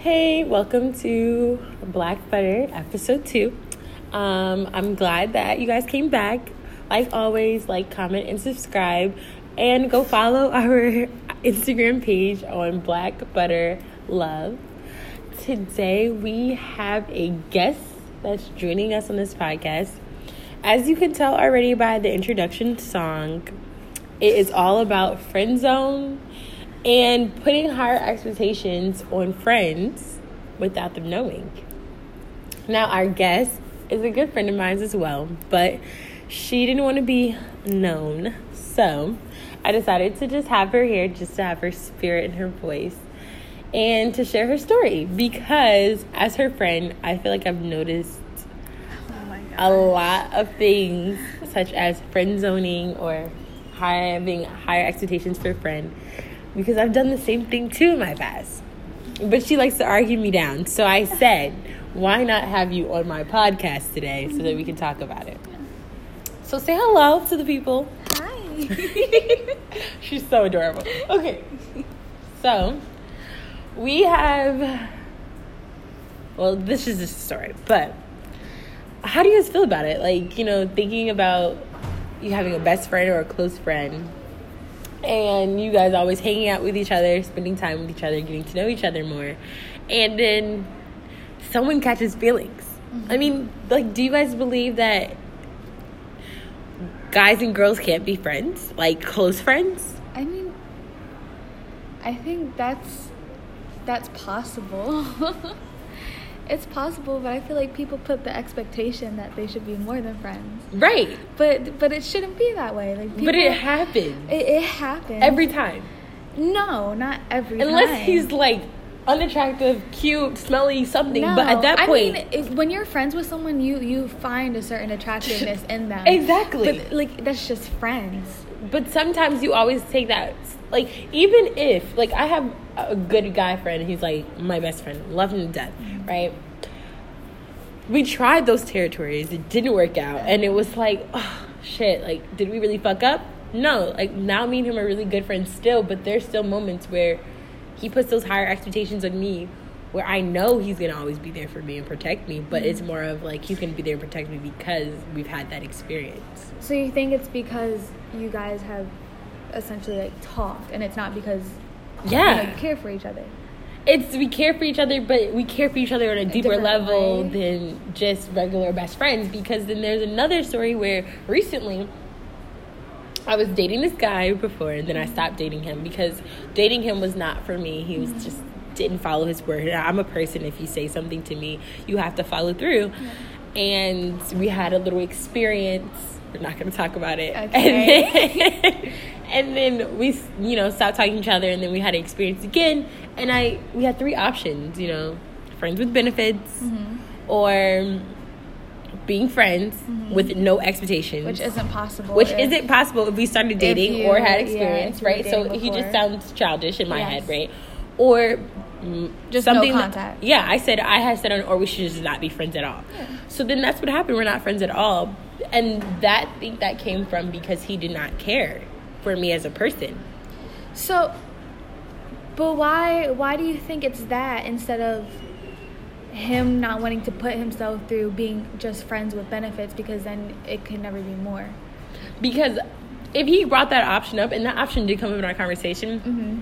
Hey, welcome to Black Butter episode two. Um, I'm glad that you guys came back. Like always, like, comment, and subscribe. And go follow our Instagram page on Black Butter Love. Today, we have a guest that's joining us on this podcast. As you can tell already by the introduction song, it is all about friend zone and putting higher expectations on friends without them knowing. Now, our guest is a good friend of mine as well, but she didn't want to be known. So I decided to just have her here, just to have her spirit and her voice, and to share her story. Because as her friend, I feel like I've noticed oh a lot of things, such as friend zoning or having higher expectations for a friend, because I've done the same thing too in my past. But she likes to argue me down. So I said, why not have you on my podcast today so that we can talk about it? So say hello to the people. Hi. She's so adorable. Okay. So we have well, this is just a story, but how do you guys feel about it? Like, you know, thinking about you having a best friend or a close friend and you guys always hanging out with each other, spending time with each other, getting to know each other more. And then someone catches feelings. Mm-hmm. I mean, like, do you guys believe that guys and girls can't be friends? Like, close friends? I mean, I think that's that's possible. it's possible, but I feel like people put the expectation that they should be more than friends. Right. But but it shouldn't be that way. Like people, But it happens. It, it happens every time. No, not every time. Unless time. he's like unattractive, cute, smelly, something. No, but at that point, I mean, if, when you're friends with someone, you you find a certain attractiveness in them. Exactly. But like that's just friends. But sometimes you always take that like even if like I have a good guy friend, he's like my best friend, love him to death. Right? We tried those territories, it didn't work out, and it was like, oh shit, like did we really fuck up? No, like now me and him are really good friends still, but there's still moments where he puts those higher expectations on me where I know he's gonna always be there for me and protect me, but mm-hmm. it's more of like he's gonna be there and protect me because we've had that experience. So you think it's because you guys have essentially like talked, and it's not because yeah you, know, you care for each other. It's we care for each other, but we care for each other on a, a deeper level way. than just regular best friends. Because then there's another story where recently I was dating this guy before, and then I stopped dating him because dating him was not for me. He was just didn't follow his word. I'm a person. If you say something to me, you have to follow through. Yeah. And we had a little experience. We're not going to talk about it. Okay. And then, we, you know, stopped talking to each other, and then we had an experience again. And I, we had three options. You know, friends with benefits, mm-hmm. or being friends mm-hmm. with no expectations, which isn't possible. Which if, isn't possible if we started dating you, or had experience, yeah, right? So before. he just sounds childish in my yes. head, right? Or mm, just something no contact. That, yeah, I said I had said on, or we should just not be friends at all. Yeah. So then that's what happened. We're not friends at all, and that think that came from because he did not care for me as a person. So, but why? Why do you think it's that instead of? him not wanting to put himself through being just friends with benefits because then it could never be more. Because if he brought that option up, and that option did come up in our conversation, mm-hmm.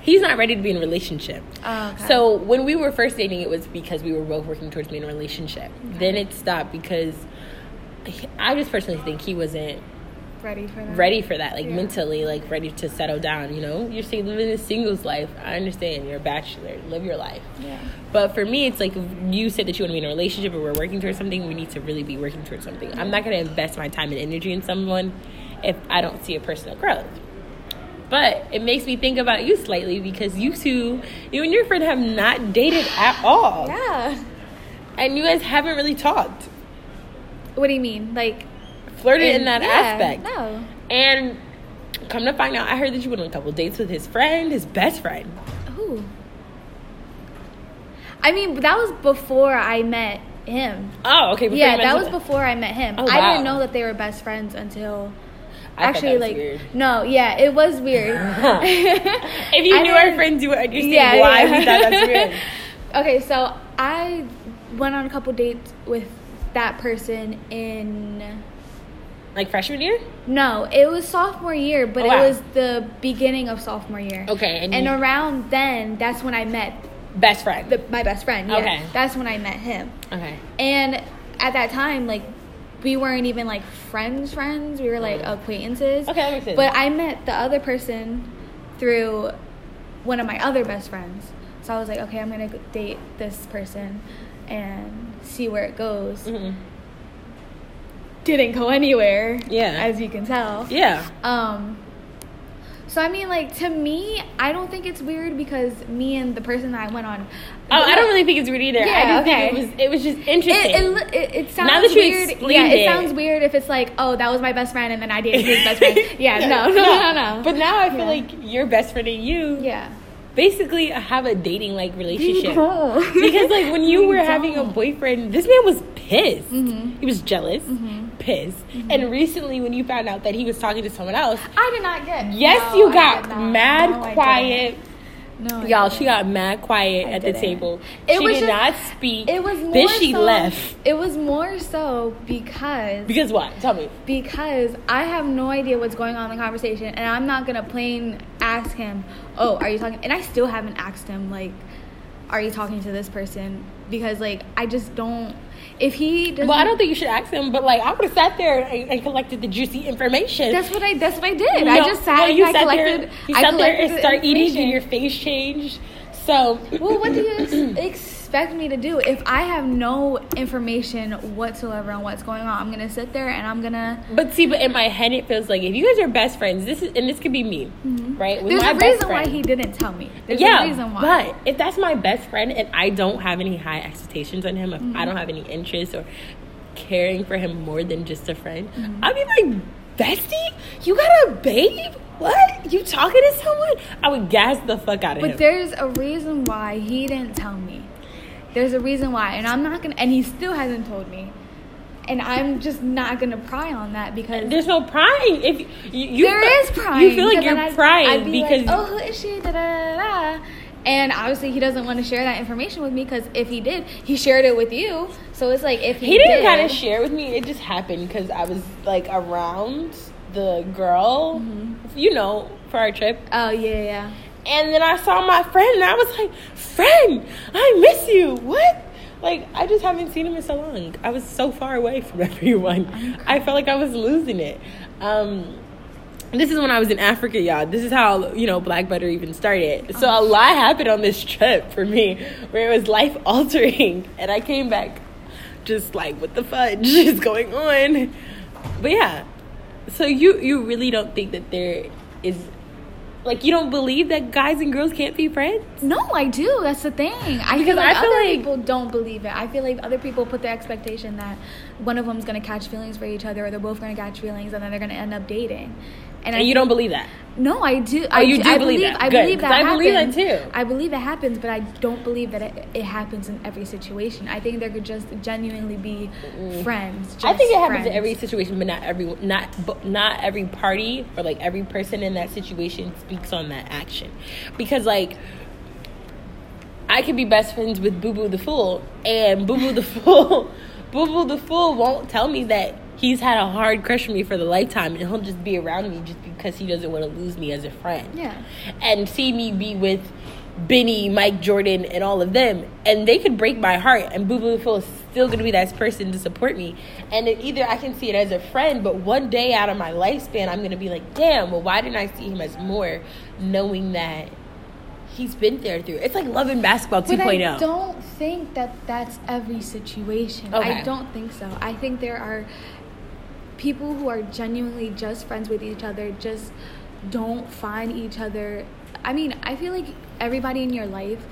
he's not ready to be in a relationship. Oh, okay. So when we were first dating, it was because we were both working towards being in a relationship. Okay. Then it stopped because I just personally think he wasn't ready for that. Ready for that, like yeah. mentally, like ready to settle down. You know, you're saying living a singles life. I understand you're a bachelor, live your life. Yeah. But for me, it's like you said that you want to be in a relationship or we're working towards something. We need to really be working towards something. I'm not going to invest my time and energy in someone if I don't see a personal growth. But it makes me think about you slightly because you two, you and your friend have not dated at all. Yeah. And you guys haven't really talked. What do you mean? Like flirted in, in that yeah, aspect. No. And come to find out, I heard that you went on a couple dates with his friend, his best friend. Who? I mean, that was before I met him. Oh, okay. yeah, that was before I met him. Oh, wow. I didn't know that they were best friends until. I Actually, was like weird. no, yeah, it was weird. if you I knew our friends, you would understand Yeah, why yeah. we thought that's weird. okay, so I went on a couple dates with that person in Like freshman year? no, it was sophomore year, but Oh, wow. it was the beginning of sophomore year. Okay, and And you- around then, that's when I met Best friend. the, my best friend. Yeah, Okay. that's when I met him. okay. And at that time, like, we weren't even like friends, friends. We were like Mm. acquaintances. Okay, that makes sense. But I met the other person through one of my other best friends. So I was like, okay, I'm gonna date this person and see where it goes. hmm Didn't go anywhere. Yeah. As you can tell. Yeah. Um. So I mean, like to me, I don't think it's weird because me and the person that I went on. Oh, I don't really think it's weird either. I Yeah, just okay. think it was it was just interesting. It, it, it, it sounds Now that you weird. Yeah, it, it. sounds weird if it's like, oh, that was my best friend, and then I dated his best friend. Yeah, no, no, no, no. no, But now I feel Yeah. like your best friend and you yeah, basically have a dating like relationship. because like when you You were having a boyfriend, this man was pissed. Mhm. He was jealous, Mhm. Pissed. Mm-hmm. And recently, when you found out that he was talking to someone else, I did not get. yes, no, you got mad No, quiet. No, Y'all, she got mad quiet I at the didn't. table. It she was did just- not speak. It was more then she so, left. It was more so because Because what? Tell me. because I have no idea what's going on in the conversation, and I'm not gonna plain ask him, "Oh, are you talking?" And I still haven't asked him like, "Are you talking to this person?" Because like I just don't. If he doesn't, Well, I don't think you should ask him, but like I would have sat there and, and collected the juicy information. That's what I. That's what I did. I just sat well, and you I sat collected. there, you I sat there and the start eating, and your face changed. So, Well, what do you ex- expect me to do if I have no information whatsoever on what's going on? I'm gonna sit there and I'm gonna. But see, but in my head, it feels like if you guys are best friends, this is and this could be me, right? With There's my a reason why he didn't tell me. There's yeah, a reason why. but if that's my best friend and I don't have any high expectations on him, if Mm-hmm. I don't have any interest or caring for him more than just a friend, Mm-hmm. I'd be like, bestie, you got a babe? What? You talking to someone? I would gas the fuck out of But him. But there's a reason why he didn't tell me. There's a reason why, and I'm not gonna. And he still hasn't told me. And I'm just not gonna pry on that because There's no prying. If you, you there fe- is prying. you feel like you're I'd- prying I'd be because like, oh, who is she? Da, da, da, da. And obviously, he doesn't want to share that information with me because if he did, he shared it with you. So it's like if he, he didn't did, kind of share with me. It just happened because I was like around the girl, Mm-hmm. you know, for our trip. Oh yeah, yeah. And then I saw my friend, and I was like, "Friend, I miss you." What? Like I just haven't seen him in so long. I was so far away from everyone. I felt like I was losing it. Um, this is when I was in Africa, y'all. This is how you know Black Butter even started. So a lot happened on this trip for me, where it was life altering, and I came back just like, what the fudge is going on? But yeah, so you you really don't think that there is like you don't believe that guys and girls can't be friends? No, I do. That's the thing. I Because feel like I feel other like- people don't believe it. I feel like other people put the expectation that one of them's gonna catch feelings for each other, or they're both gonna catch feelings, and then they're gonna end up dating. And, I you think- don't believe that? No, I do. Oh, I you do I believe that. I Good, believe that. I believe that too. I believe it happens, but I don't believe that it, it happens in every situation. I think there could just genuinely be friends. I think it happens in every situation, but not every not but not every party or like every person in that situation speaks on that action, because like I could be best friends with Boo Boo the Fool, and Boo Boo the Fool, Boo Boo the Fool won't tell me that he's had a hard crush on me for the lifetime, and he'll just be around me just because he doesn't want to lose me as a friend. Yeah. and see me be with Benny, Mike Jordan, and all of them, and they could break my heart, and Boo Boo Fool is still gonna be that person to support me. And either I can see it as a friend, but one day out of my lifespan, I'm gonna be like, damn, well, why didn't I see him as more, knowing that he's been there through? It's like Love and Basketball oh. 2.0. But I oh. don't think that that's every situation. Okay. I don't think so. I think there are people who are genuinely just friends with each other, just don't find each other. I mean, I feel like everybody in your life.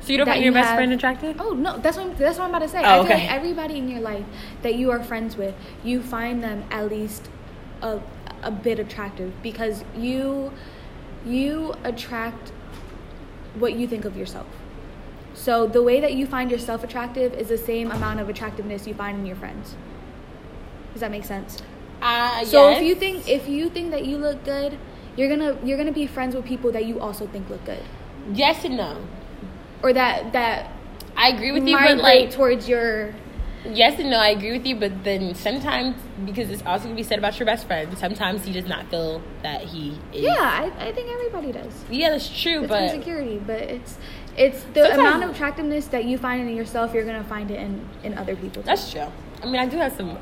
so you don't find your you best have- friend attractive? Oh no, that's what I'm, that's what I'm about to say. Oh, I feel okay. like everybody in your life that you are friends with, you find them at least a a bit attractive because you you attract what you think of yourself. So the way that you find yourself attractive is the same amount of attractiveness you find in your friends. Does that make sense? Uh, So yes. if you think if you think that you look good, you're gonna you're gonna be friends with people that you also think look good, yes and no, or that that I agree with you, but like towards your. yes and no, I agree with you, but then sometimes because it's also gonna be said about your best friend, sometimes he does not feel that he is. Yeah, I, I think everybody does. yeah, that's true, It's but insecurity, but it's it's the Sometimes- amount of attractiveness that you find in yourself. You're gonna find it in in other people. too. That's true. I mean, I do have some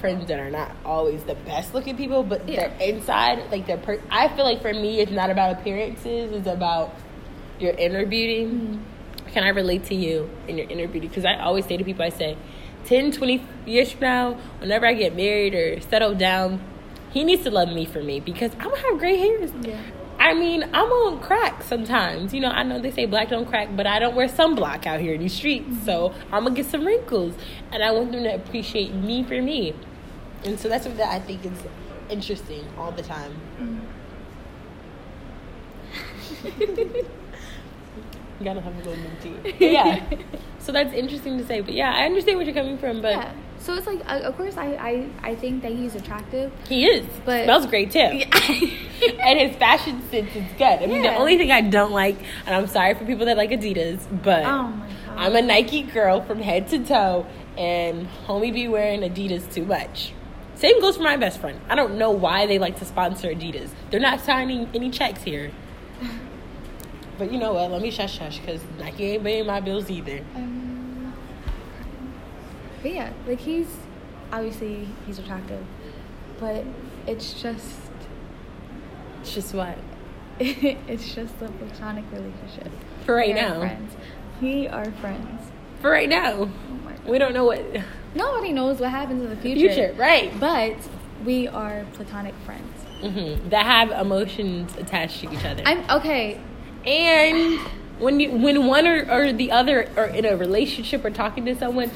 friends that are not always the best looking people, but Yeah. they're inside, like they're. Per- I feel like for me, it's not about appearances; it's about your inner beauty. Mm-hmm. Can I relate to you in your inner beauty? Because I always say to people, I say, 10, 20 years from now, whenever I get married or settle down, he needs to love me for me because I'm gonna have gray hairs. Yeah. I mean, I'm on crack sometimes. You know, I know they say black don't crack, but I don't wear sunblock out here in these streets. So I'm gonna get some wrinkles, and I want them to appreciate me for me. And so that's what that I think is interesting all the time. you gotta have a little. But yeah. so that's interesting to say. But yeah, I understand where you're coming from. But Yeah. So it's like, uh, of course, I, I I think that he's attractive. he is. But- smells great too. and his fashion sense is good. I mean, the only thing I don't like, and I'm sorry for people that like Adidas, but Oh my god. I'm a Nike girl from head to toe, and homie be wearing Adidas too much. Same goes for my best friend. I don't know why they like to sponsor Adidas. They're not signing any checks here. But you know what? Let me shush shush because Nike ain't paying my bills either. Um, but yeah, like he's obviously he's attractive, but it's just It's just what it's just a platonic relationship. for right We now. friends. We are friends. For right now, Oh we don't know what Nobody knows what happens in the future. future, right? But we are platonic friends. hmm That have emotions attached to each other. I'm okay. And when you when one or, or the other are in a relationship or talking to someone,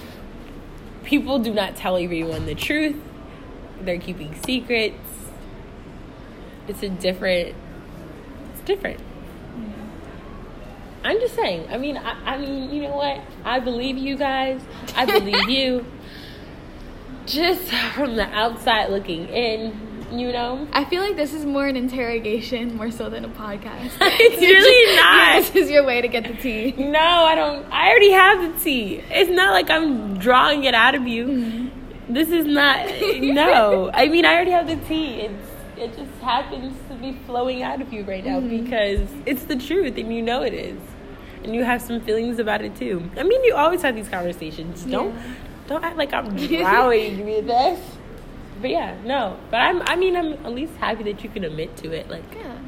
people do not tell everyone the truth. They're keeping secrets. It's a different. It's different. I'm just saying. I mean, I, I mean, you know what? I believe you guys. I believe you. Just from the outside looking in, you know. I feel like this is more an interrogation more so than a podcast. It's really not. this is your way to get the tea. No, I don't. I already have the tea. It's not like I'm drawing it out of you. Mm-hmm. This is not. No, I mean I already have the tea. It's it just happens to be flowing out of you right now mm-hmm. because it's the truth and you know it is, and you have some feelings about it too. I mean, you always have these conversations. Don't Yeah. don't act like I'm drowning with this. But yeah, no. But I'm. I mean, I'm at least happy that you can admit to it. Like Yeah.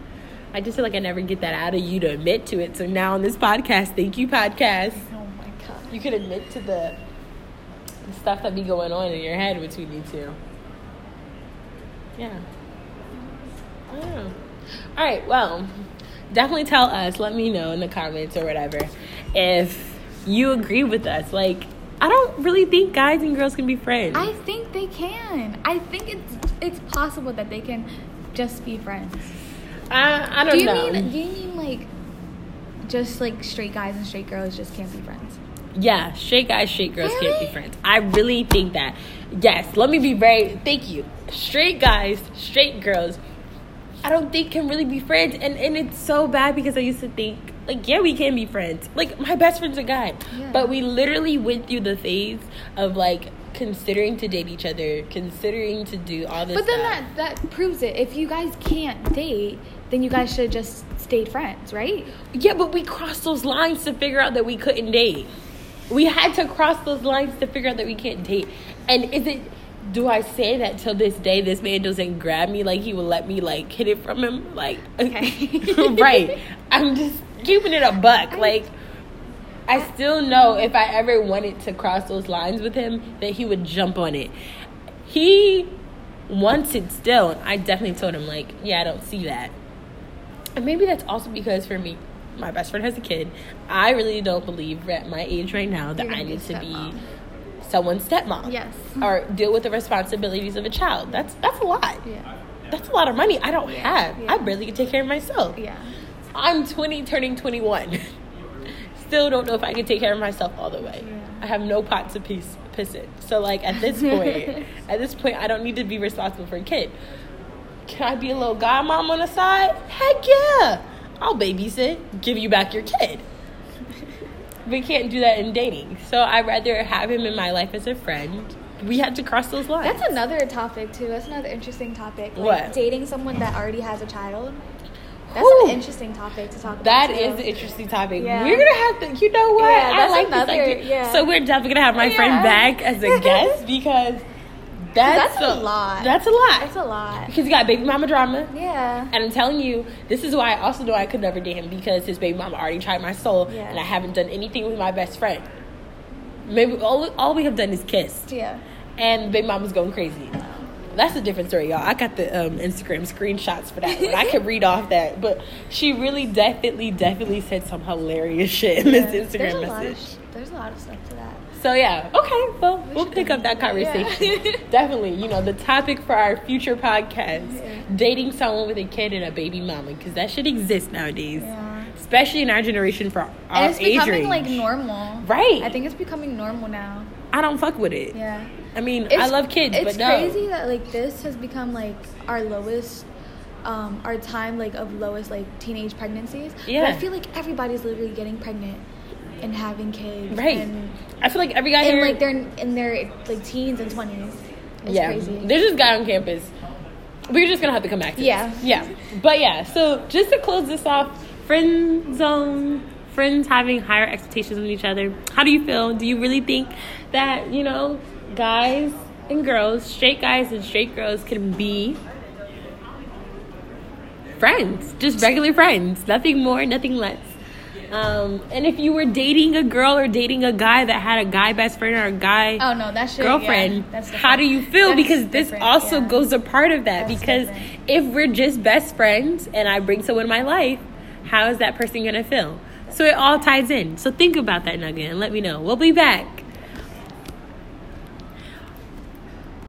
I just feel like I never get that out of you to admit to it. So now on this podcast, thank you, podcast. Oh my god. You can admit to the, the stuff that be going on in your head between you two. Yeah. I don't know. All right. Well, definitely tell us. Let me know in the comments or whatever if you agree with us. Like, I don't really think guys and girls can be friends. I think they can. I think it's it's possible that they can just be friends. I, I don't Do you know. mean do you mean like just like straight guys and straight girls just can't be friends? Yeah, straight guys, straight girls can't be friends. I really think that. Yes, let me be very. Thank you. Straight guys, straight girls. I don't think can really be friends, and and it's so bad because I used to think like yeah we can be friends. Like my best friend's a guy, Yeah. but we literally went through the phase of like considering to date each other, considering to do all this. But then stuff. that that proves it. If you guys can't date, then you guys should have just stayed friends, right? Yeah, but we crossed those lines to figure out that we couldn't date. We had to cross those lines to figure out that we can't date. And is it do I say that till this day this man doesn't grab me like he would let me like hit it from him? Like Okay. right. I'm just keeping it a buck. Like I still know if I ever wanted to cross those lines with him that he would jump on it. He wants it still. and I definitely told him like, yeah, I don't see that. And maybe that's also because for me, my best friend has a kid. I really don't believe at my age right now that I need to be someone's stepmom. Yes. Or deal with the responsibilities of a child. That's that's a lot. Yeah. That's a lot of money I don't Yeah, have. yeah. I barely can take care of myself. Yeah. I'm 20 turning 21. still don't know if I can take care of myself all the way. Yeah. I have no pot to piss, piss in. So like at this point, at this point, I don't need to be responsible for a kid. Can I be a little godmom on the side? Heck yeah! I'll babysit, give you back your kid. We can't do that in dating. So I'd rather have him in my life as a friend. We had to cross those lines. That's another topic too. That's another interesting topic. Like What? Dating someone that already has a child. That's Whew. an interesting topic to talk about. That too. is an interesting topic. Yeah. We're gonna have to, you know what? Yeah, I like another- this idea. yeah. So we're definitely gonna have my friend back as a guest because that's, That's a lot. That's a lot. That's a lot. because you got baby mama drama. Yeah. And I'm telling you, this is why I also know I could never date him because his baby mama already tried my soul, Yeah. and I haven't done anything with my best friend. Maybe all, all we have done is kissed, Yeah. and baby mama's going crazy. That's a different story, y'all. I got the um, Instagram screenshots for that one. I could read off that, but she really, definitely, definitely said some hilarious shit in this Instagram there's a Lot message. of, there's a lot of stuff to that. So yeah, okay. Well, we'll pick up that conversation. yeah. definitely, you know, the topic for our future podcast: Yeah. dating someone with a kid and a baby mama, because that should exist nowadays, Yeah. especially in our generation for our And it's age becoming range. like normal. Right. I think it's becoming normal now. I don't fuck with it. Yeah. I mean, It's, I love kids, It's but no. It's crazy that like this has become like our lowest, um, our time like of lowest like teenage pregnancies. But Yeah. I feel like everybody's literally getting pregnant and having kids. Right. And, I feel like every guy and here, like they're in, in their like teens and twenties. Yeah, crazy. there's this guy on campus. We're just gonna have to come back to Yeah. this. yeah, but yeah. So just to close this off, friend zone, friends having higher expectations of each other. How do you feel? Do you really think that you know, guys and girls, straight guys and straight girls, can be friends, just regular friends, nothing more, nothing less. Um, and if you were dating a girl or dating a guy that had a guy best friend or a guy Oh no, that should girlfriend, Yeah, how do you feel? Because this also yeah. goes a part of that. That's because different. if we're just best friends and I bring someone in my life, how is that person gonna feel? So it all ties in. So think about that nugget and let me know. We'll be back